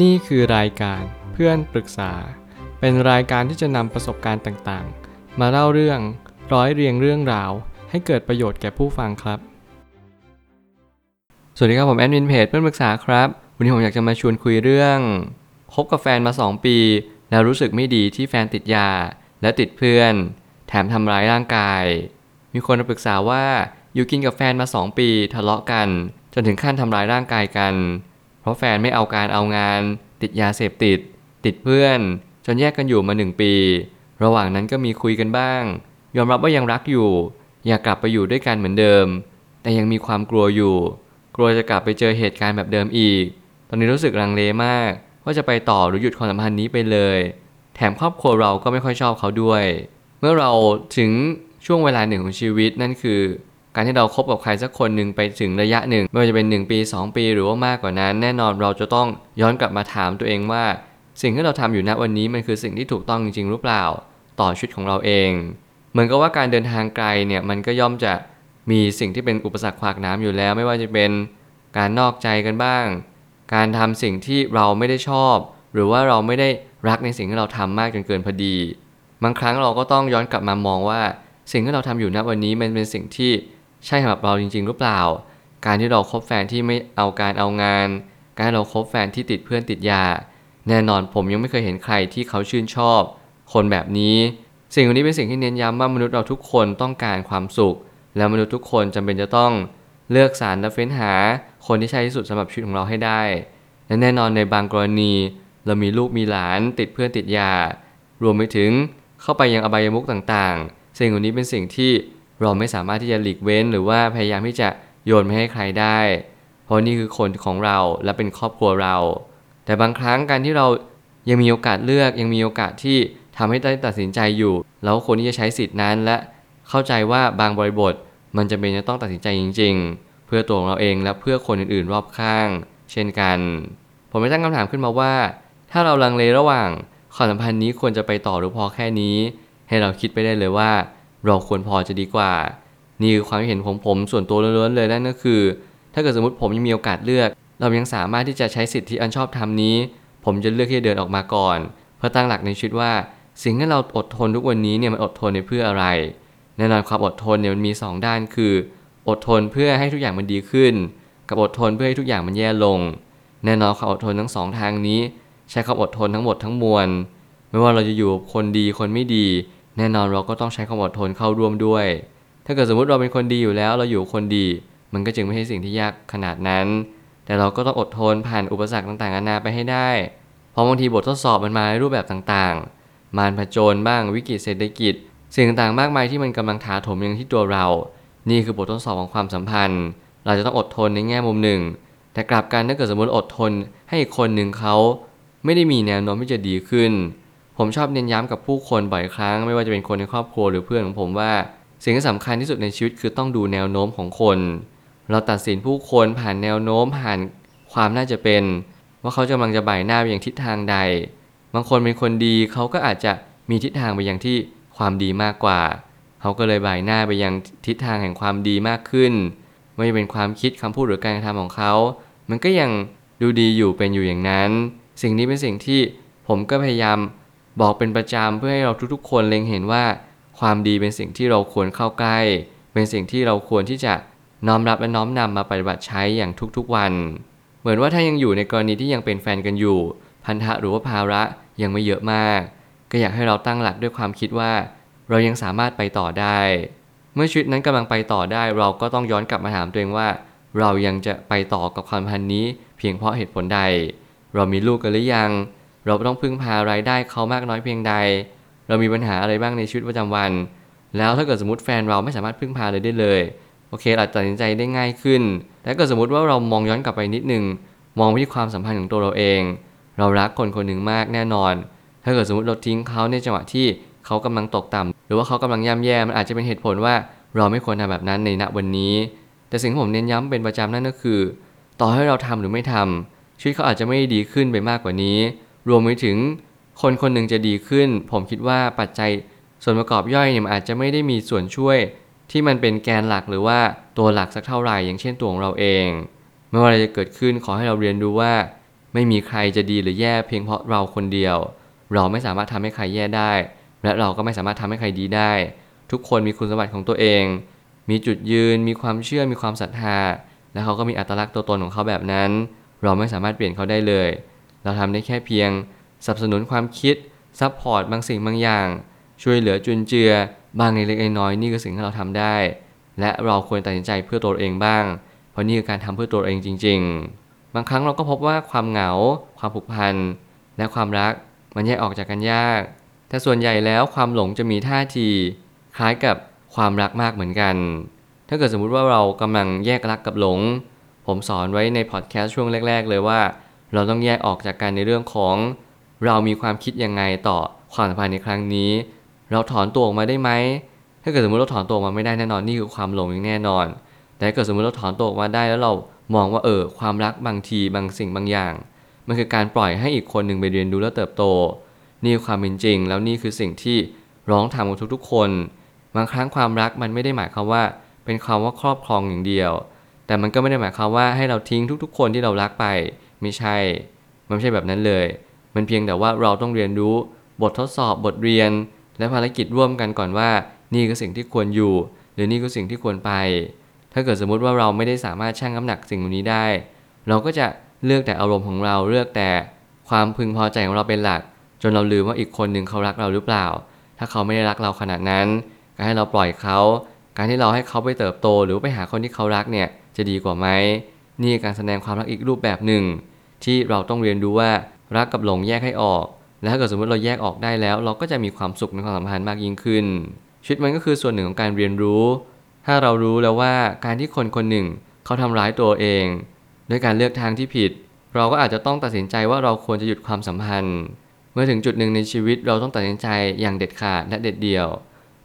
นี่คือรายการเพื่อนปรึกษา เป็นรายการที่จะนำประสบการณ์ต่างๆ มาเล่าเรื่องร้อยเรียงเรื่องราว ให้เกิดประโยชน์แก่ผู้ฟังครับ สวัสดีครับผมแอดมินเพจเพื่อนปรึกษาครับ วันนี้ผมอยากจะมาชวนคุยเรื่องคบกับแฟนมา 2 ปี แล้วรู้สึกไม่ดีที่แฟนติดยา และติดเพื่อน แถมทำร้ายร่างกาย มีคนมาปรึกษาว่าอยู่กินกับแฟนมา 2 ปี ทะเลาะกัน จนถึงขั้นทำร้ายร่างกายกัน เพราะแฟนไม่เอาการเอางาน ติดยาเสพติด ติดเพื่อน จนแยกกันอยู่มาหนึ่งปี ระหว่างนั้นก็มีคุยกันบ้าง ยอมรับว่ายังรักอยู่ อยากกลับไปอยู่ด้วยกันเหมือนเดิม แต่ยังมีความกลัวอยู่ กลัวจะกลับไปเจอเหตุการณ์แบบเดิมอีก ตอนนี้รู้สึกลังเลมาก ว่าจะไปต่อหรือหยุดความสัมพันธ์นี้ไปเลย แถมครอบครัวเราก็ไม่ค่อยชอบเขาด้วย เมื่อเราถึงช่วงเวลาหนึ่งของชีวิตนั่นคือ การที่เราคบกับใครสักคนหนึ่งไปถึงระยะหนึ่งไม่ว่าจะเป็น 1 ปี 2 ปีหรือว่ามากกว่านั้น แน่นอนเราจะต้องย้อนกลับมาถามตัวเองว่า สิ่งที่เราทำอยู่ณวันนี้มันคือสิ่งที่ถูกต้องจริง ๆ หรือเปล่า ต่อชีวิตของเราเอง เหมือนกับว่าการเดินทางไกลเนี่ยมันก็ย่อมจะมีสิ่งที่เป็นอุปสรรคขวากน้ำอยู่แล้ว ไม่ว่าจะเป็นการนอกใจกันบ้าง การทำสิ่งที่เราไม่ได้ชอบ หรือว่าเราไม่ได้รักในสิ่งที่เราทำมากจนเกินพอดี บางครั้งเราก็ต้องย้อนกลับมามองว่า สิ่งที่เราทำอยู่ณวันนี้มันเป็นสิ่งที่ ใช่สำหรับเราจริง ๆ หรือเปล่า การที่เราคบแฟนที่ไม่เอาการเอางาน การเราคบแฟนที่ติดเพื่อนติดยา แน่นอนผมยังไม่เคยเห็นใครที่เขาชื่นชอบ คนแบบนี้ สิ่งนี้เป็นสิ่งที่เน้นย้ำว่ามนุษย์เราทุกคนต้องการความสุข แล้วมนุษย์ทุกคนจำเป็นจะต้องเลือกสรรและเฟ้นหา คนที่ใช่ที่สุดสำหรับชีวิตของเราให้ได้และแน่นอนในบางกรณี เรามีลูกมีหลานติดเพื่อนติดยา รวมไปถึงเข้าไปยังอบายมุขต่างๆ สิ่งเหล่านี้เป็นสิ่งที่ เราไม่สามารถที่จะหลีกเว้น หรือว่าพยายามที่จะโยนไม่ให้ใครได้ เพราะนี่คือคนของเราและเป็นครอบครัวเรา แต่บางครั้งการที่เรายังมีโอกาสเลือกยังมีโอกาสที่ทำให้ได้ตัดสินใจอยู่แล้วคนที่จะใช้สิทธินั้นและเข้าใจว่าบางบริบท มันจะเป็นจะต้องตัดสินใจจริง ๆ เพื่อตัวของเราเองและเพื่อคนอื่นๆ รอบข้าง เช่นกัน ผมไม่ตั้งคำถามขึ้นมาว่า ถ้าเราลังเลระหว่างความสัมพันธ์นี้ควรจะไปต่อหรือพอแค่นี้ ให้เราคิดไปได้เลยว่า เราควรพอจะดีกว่า นี่คือความเห็นของผมส่วนตัวล้วนๆเลยนั่นก็คือ ถ้าเกิดสมมติผมยังมีโอกาสเลือก เรายังสามารถที่จะใช้สิทธิอันชอบธรรมนี้ ผมจะเลือกที่จะเดินออกมาก่อน เพื่อตั้งหลักในชีวิตว่า สิ่งที่เราอดทนทุกวันนี้เนี่ยมันอดทนในเพื่ออะไรแน่นอนความอดทนเนี่ยมันมี 2 ด้านคือ อดทนเพื่อให้ทุกอย่างมันดีขึ้น กับอดทนเพื่อให้ทุกอย่างมันแย่ลง แน่นอนความอดทนทั้งสองทางนี้ ใช้ความอดทนทั้งหมดทั้งมวลไม่ว่าเราจะอยู่คนดีคนไม่ดี แน่นอนเราก็ต้องใช้ความอดทนเข้าร่วมด้วย ถ้าเกิดสมมติเราเป็นคนดีอยู่แล้วเราอยู่คนดี มันก็จึงไม่ใช่สิ่งที่ยากขนาดนั้น แต่เราก็ต้องอดทนผ่านอุปสรรคต่างๆนานาไปให้ได้ เพราะบางทีบททดสอบมันมาในรูปแบบต่างๆ มารผจญบ้างวิกฤตเศรษฐกิจ สิ่งต่างๆมากมายที่มันกำลังถาโถมยังที่ตัวเรา นี่คือบททดสอบของความสัมพันธ์ เราจะต้องอดทนในแง่มุมหนึ่ง แต่กลับกันถ้าเกิดสมมติอดทนให้อีกคนหนึ่งเขาไม่ได้มีแนวโน้มที่จะดีขึ้น ผมชอบเน้นย้ำกับผู้คนบ่อยครั้ง ไม่ว่าจะเป็นคนในครอบครัวหรือเพื่อนของผมว่า สิ่งที่สำคัญที่สุดในชีวิตคือต้องดูแนวโน้มของคน เราตัดสินผู้คนผ่านแนวโน้มผ่านความน่าจะเป็น ว่าเขาจะกำลังจะบ่ายหน้าไปอย่างทิศทางใด บางคนเป็นคนดีเขาก็อาจจะมีทิศทางไปอย่างที่ความดีมากกว่า เขาก็เลยบ่ายหน้าไปยังทิศทางแห่งความดีมากขึ้น ไม่ว่าเป็นความคิดคำพูดหรือการกระทำของเขา มันก็ยังดูดีอยู่เป็นอยู่อย่างนั้น สิ่งนี้เป็นสิ่งที่ผมก็พยายาม บอกเป็นประจำเพื่อให้เราทุกๆ คนเล็งเห็นว่า ความดีเป็นสิ่งที่เราควรเข้าใกล้ เป็นสิ่งที่เราควรที่จะน้อมรับและน้อมนำมาปฏิบัติใช้อย่างทุกๆวัน เหมือนว่าถ้ายังอยู่ในกรณีที่ยังเป็นแฟนกันอยู่ พันธะหรือว่าภาระยังไม่เยอะมาก ก็อยากให้เราตั้งหลักด้วยความคิดว่า เรายังสามารถไปต่อได้ เมื่อชีวิตนั้นกำลังไปต่อได้เราก็ต้องย้อนกลับมาถามตัวเองว่า เรายังจะไปต่อกับความพันนี้ เพียงเพราะเหตุผลใด เรามีลูกกันหรือยัง เราต้องพึ่งพารายได้เขามากน้อยเพียงใด เรามีปัญหาอะไรบ้างในชีวิตประจำวัน แล้วถ้าเกิดสมมติแฟนเราไม่สามารถพึ่งพาเลยได้เลย โอเคอาจะตัดสินใจได้ง่ายขึ้นแต่ก็สมมติว่าเรามองย้อนกลับไปนิดนึง มองไปที่ความสัมพันธ์ของตัวเราเอง เรารักคนคนหนึ่งมากแน่นอน ถ้าเกิดสมมติเราทิ้งเขาในจังหวะที่เขากำลังตกต่ำหรือว่าเขากำลังย่ำแย่มันอาจจะเป็นเหตุผลว่าเราไม่ควรทำแบบนั้นในณวันนี้ แต่สิ่งที่ผมเน้นย้ำเป็นประจำนั่นก็คือ ต่อให้เราทำหรือไม่ทำชีวิตเขาอาจจะไม่ดีขึ้นไปมากกว่านี้ รวมไปถึงคนคนหนึ่งจะดีขึ้น ผมคิดว่าปัจจัยส่วนประกอบย่อยเนี่ยอาจจะไม่ได้มีส่วนช่วย ที่มันเป็นแกนหลักหรือว่าตัวหลักสักเท่าไหร่ อย่างเช่นตัวของเราเองไม่ว่าอะไรจะเกิดขึ้นขอให้เราเรียนรู้ว่า ไม่มีใครจะดีหรือแย่เพียงเพราะเราคนเดียว เราไม่สามารถทำให้ใครแย่ได้ และเราก็ไม่สามารถทำให้ใครดีได้ ทุกคนมีคุณสมบัติของตัวเอง มีจุดยืน มีความเชื่อมีความศรัทธา และเขาก็มีอัตลักษณ์ตัวตนของเขาแบบนั้น เราไม่สามารถเปลี่ยนเขาได้เลย เราทำได้แค่เพียงสนับสนุนความคิด support บางสิ่งบางอย่าง ช่วยเหลือจุนเจือบางเล็กๆน้อยๆนี่คือสิ่งที่เราทำได้ และเราควรตัดสินใจเพื่อตัวเองบ้าง เพราะนี่คือการทำเพื่อตัวเองจริง ๆ บางครั้งเราก็พบว่าความเหงา ความผูกพัน และความรักมันแยกออกจากกันยาก แต่ส่วนใหญ่แล้วความหลงจะมีท่าที คล้ายกับความรักมากเหมือนกัน ถ้าเกิดสมมุติว่าเรากำลังแยกรักกับหลง ผมสอนไว้ในพอดแคสต์ช่วงแรก ๆ เลยว่า เราต้องแยกออกจากกันในเรื่องของ เรามีความคิดยังไงต่อความสัมพันธ์ในครั้งนี้ เราถอนตัวออกมาได้ไหม ถ้าเกิดสมมติเราถอนตัวออกมาไม่ได้แน่นอนนี่คือความหลงอย่างแน่นอน แต่ถ้าเกิดสมมติเราถอนตัวออกมาได้แล้วเรามองว่าเออความรักบางทีบางสิ่งบางอย่าง มันคือการปล่อยให้อีกคนหนึ่งไปเรียนรู้และเติบโต นี่คือความเป็นจริง แล้วนี่คือสิ่งที่ร้องทำกับทุกๆ คน บางครั้งความรักมันไม่ได้หมายความว่า เป็นคำว่าครอบครองอย่างเดียว แต่มันก็ไม่ได้หมายความว่าให้เราทิ้งทุกๆ คนที่เรารักไป ไม่ใช่ มันไม่ใช่แบบนั้นเลย มันเพียงแต่ว่าเราต้องเรียนรู้บททดสอบบทเรียน และภารกิจร่วมกันก่อนว่า นี่คือสิ่งที่ควรอยู่ หรือนี่คือสิ่งที่ควรไป ถ้าเกิดสมมุติว่าเราไม่ได้สามารถชั่งน้ำหนักสิ่งนี้ได้ เราก็จะเลือกแต่อารมณ์ของเราเลือกแต่ความพึงพอใจของเราเป็นหลัก จนเราลืมว่าอีกคนหนึ่งเขารักเราหรือเปล่า ถ้าเขาไม่ได้รักเราขนาดนั้น การให้เราปล่อยเขาการที่เราให้เขาไปเติบโตหรือไปหาคนที่เขารักเนี่ยจะดีกว่าไหมนี่การแสดงความรักอีกรูปแบบหนึ่ง ที่เราต้องเรียนรู้ว่ารักกับหลงแยกให้ออก และถ้าเกิดสมมติเราแยกออกได้แล้ว เราก็จะมีความสุขในความสัมพันธ์มากยิ่งขึ้น ชีวิตมันก็คือส่วนหนึ่งของการเรียนรู้ ถ้าเรารู้แล้วว่าการที่คนคนหนึ่งเขาทำร้ายตัวเองด้วยการเลือกทางที่ผิด เราก็อาจจะต้องตัดสินใจว่าเราควรจะหยุดความสัมพันธ์ เมื่อถึงจุดหนึ่งในชีวิตเราต้องตัดสินใจอย่างเด็ดขาดและเด็ดเดี่ยว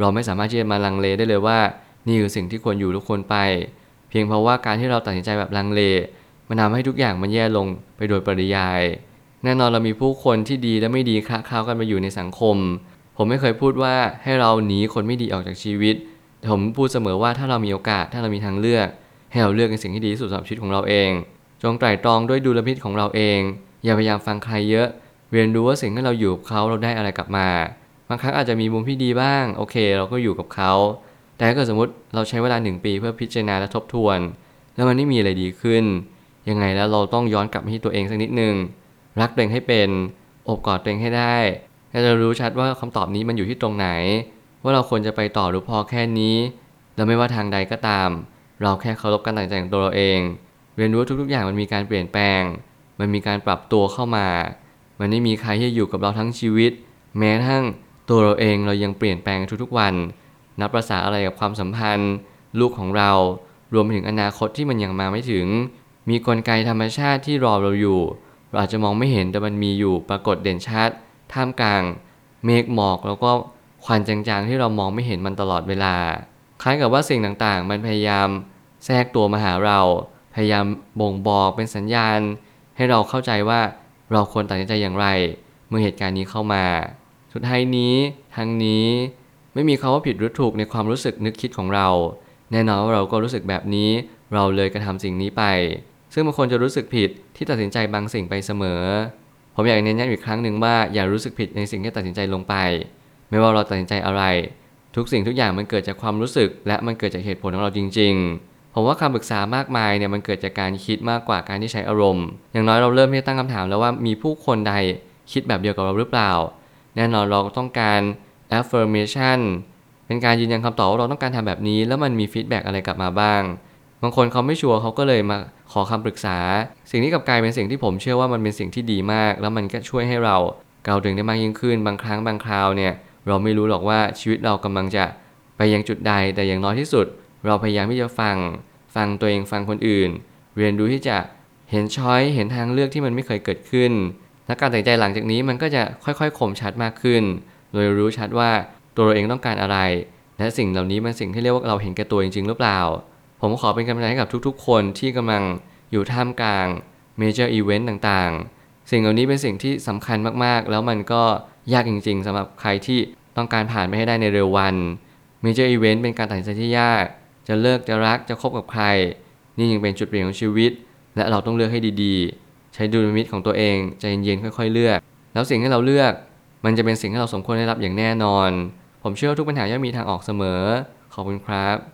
เราไม่สามารถที่จะมาลังเลได้เลยว่า นี่คือสิ่งที่ควรอยู่ทุกคนไป เพียงเพราะว่าการที่เราตัดสินใจแบบลังเล มันทาให้ทุกอย่างมันแย่ลงไปโดยปริยาย แน่นอนเรามีผู้คนที่ดีและไม่ดีคละเคล้ากันมาอยู่ในสังคม ผมไม่เคยพูดว่าให้เราหนีคนไม่ดีออกจากชีวิตแต่ผมพูดเสมอว่าถ้าเรามีโอกาสถ้าเรามีทางเลือก ให้เราเลือกในสิ่งที่ดีที่สุดสำหรับชีวิตของเราเอง จงไตร่ตรองด้วยดุลพินิจของเราเอง อย่าพยายามฟังใครเยอะ เรียนรู้ว่าสิ่งที่เราอยู่กับเขาเราได้อะไรกลับมาบางครั้งอาจจะมีมุมที่ดีบ้าง โอเค เราก็อยู่กับเขา แต่ถ้าเกิดสมมติเราใช้เวลาหนึ่งปีเพื่อพิจารณาและทบทวน แล้วมันไม่มีอะไรดีขึ้น ยังไงแล้วเราต้องย้อนกลับมาที่ตัวเองสักนิดหนึ่งรักตัวเองให้เป็นอบกอดตัวเองให้ได้ให้เรารู้ชัดว่าคำตอบนี้มันอยู่ที่ตรงไหน ว่าเราควรจะไปต่อหรือพอแค่นี้แล้วไม่ว่าทางใดก็ตาม เราแค่เคารพการตัดสินใจของตัวเราเอง เรียนรู้ว่าทุกๆอย่างมันมีการเปลี่ยนแปลง มันมีการปรับตัวเข้ามา มันไม่มีใครที่อยู่กับเราทั้งชีวิต แม้ทั้งตัวเราเองเรายังเปลี่ยนแปลงทุกๆวัน นับประษาอะไรกับความสัมพันธ์ ลูกของเรารวมถึงอนาคตที่มันยังมาไม่ถึง มีกลไกธรรมชาติที่รอเราอยู่ เราอาจจะมองไม่เห็นแต่มันมีอยู่ปรากฏเด่นชัด ท่ามกลาง เมฆหมอกแล้วก็ควันจางๆที่เรามองไม่เห็นมันตลอดเวลา คล้ายกับว่าสิ่งต่างๆ มันพยายามแทรกตัวมาหาเรา พยายามบ่งบอกเป็นสัญญาณ ให้เราเข้าใจว่าเราควรตัดสินใจอย่างไร เมื่อเหตุการณ์นี้เข้ามา สุดท้ายนี้ทั้งนี้ไม่มีคาว่าผิดหรือถูกในความรู้สึกนึกคิดของเรา แน่นอนว่าเราก็รู้สึกแบบนี้ เราเลยกระทำสิ่งนี้ไป ซึ่งบางคนจะรู้สึกผิดที่ตัดสินใจบางสิ่งไปเสมอ ผมอยากเน้นย้ำอีกครั้งหนึ่งว่าอย่ารู้สึกผิดในสิ่งที่ตัดสินใจลงไป ไม่ว่าเราตัดสินใจอะไร ทุกสิ่งทุกอย่างมันเกิดจากความรู้สึก และมันเกิดจากเหตุผลของเราจริง ๆ ผมว่าคำปรึกษามากมายเนี่ยมันเกิดจากการคิดมากกว่าการที่ใช้อารมณ์ อย่างน้อยเราเริ่มที่จะตั้งคำถามแล้วว่ามีผู้คนใดคิดแบบเดียวกับเราหรือเปล่า แน่นอนเราต้องการ affirmation เป็นการยืนยันคำตอบว่าเราต้องการทำแบบนี้ แล้วมันมี feedback อะไรกลับมาบ้าง บางคนเขาไม่ชัวร์เขาก็เลยมาขอคำปรึกษา สิ่งที่กลับกลายเป็นสิ่งที่ผมเชื่อว่ามันเป็นสิ่งที่ดีมาก แล้วมันก็ช่วยให้เรา grounding ได้มากยิ่งขึ้น บางครั้งบางคราวเนี่ยเราไม่รู้หรอกว่าชีวิตเรากำลังจะไปยังจุดใดแต่อย่างน้อยที่สุด เราพยายามที่จะฟัง ฟังตัวเองฟังคนอื่น เรียนรู้ที่จะเห็น choice เห็นทางเลือกที่มันไม่เคยเกิดขึ้นและการตัดใจหลังจากนี้มันก็จะค่อยๆคมชัดมากขึ้น โดยรู้ชัดว่าตัวเราเองต้องการอะไร และสิ่งเหล่านี้มันสิ่งที่เรียกว่าเราเห็นแก่ตัวจริงๆหรือเปล่า ผมขอเป็นกำลังใจให้กับทุกๆ คนที่กำลังอยู่ท่ามกลาง major event ต่างๆ สิ่งเหล่านี้เป็นสิ่งที่สำคัญมากๆ แล้วมันก็ยากจริงๆสำหรับใครที่ต้องการผ่านไปให้ได้ในเร็ววัน major event เป็นการตัดสินใจที่ยาก จะเลิกจะรักจะคบกับใคร นี่ยังเป็นจุดเปลี่ยนของชีวิต และเราต้องเลือกให้ดีๆ ใช้ดุลพินิจของตัวเองใจเย็นๆค่อย ๆ เลือก แล้วสิ่งที่เราเลือก มันจะเป็นสิ่งที่เราสมควรได้รับอย่างแน่นอน ผมเชื่อว่าทุกปัญหาย่อมมีทางออกเสมอ ขอบคุณครับ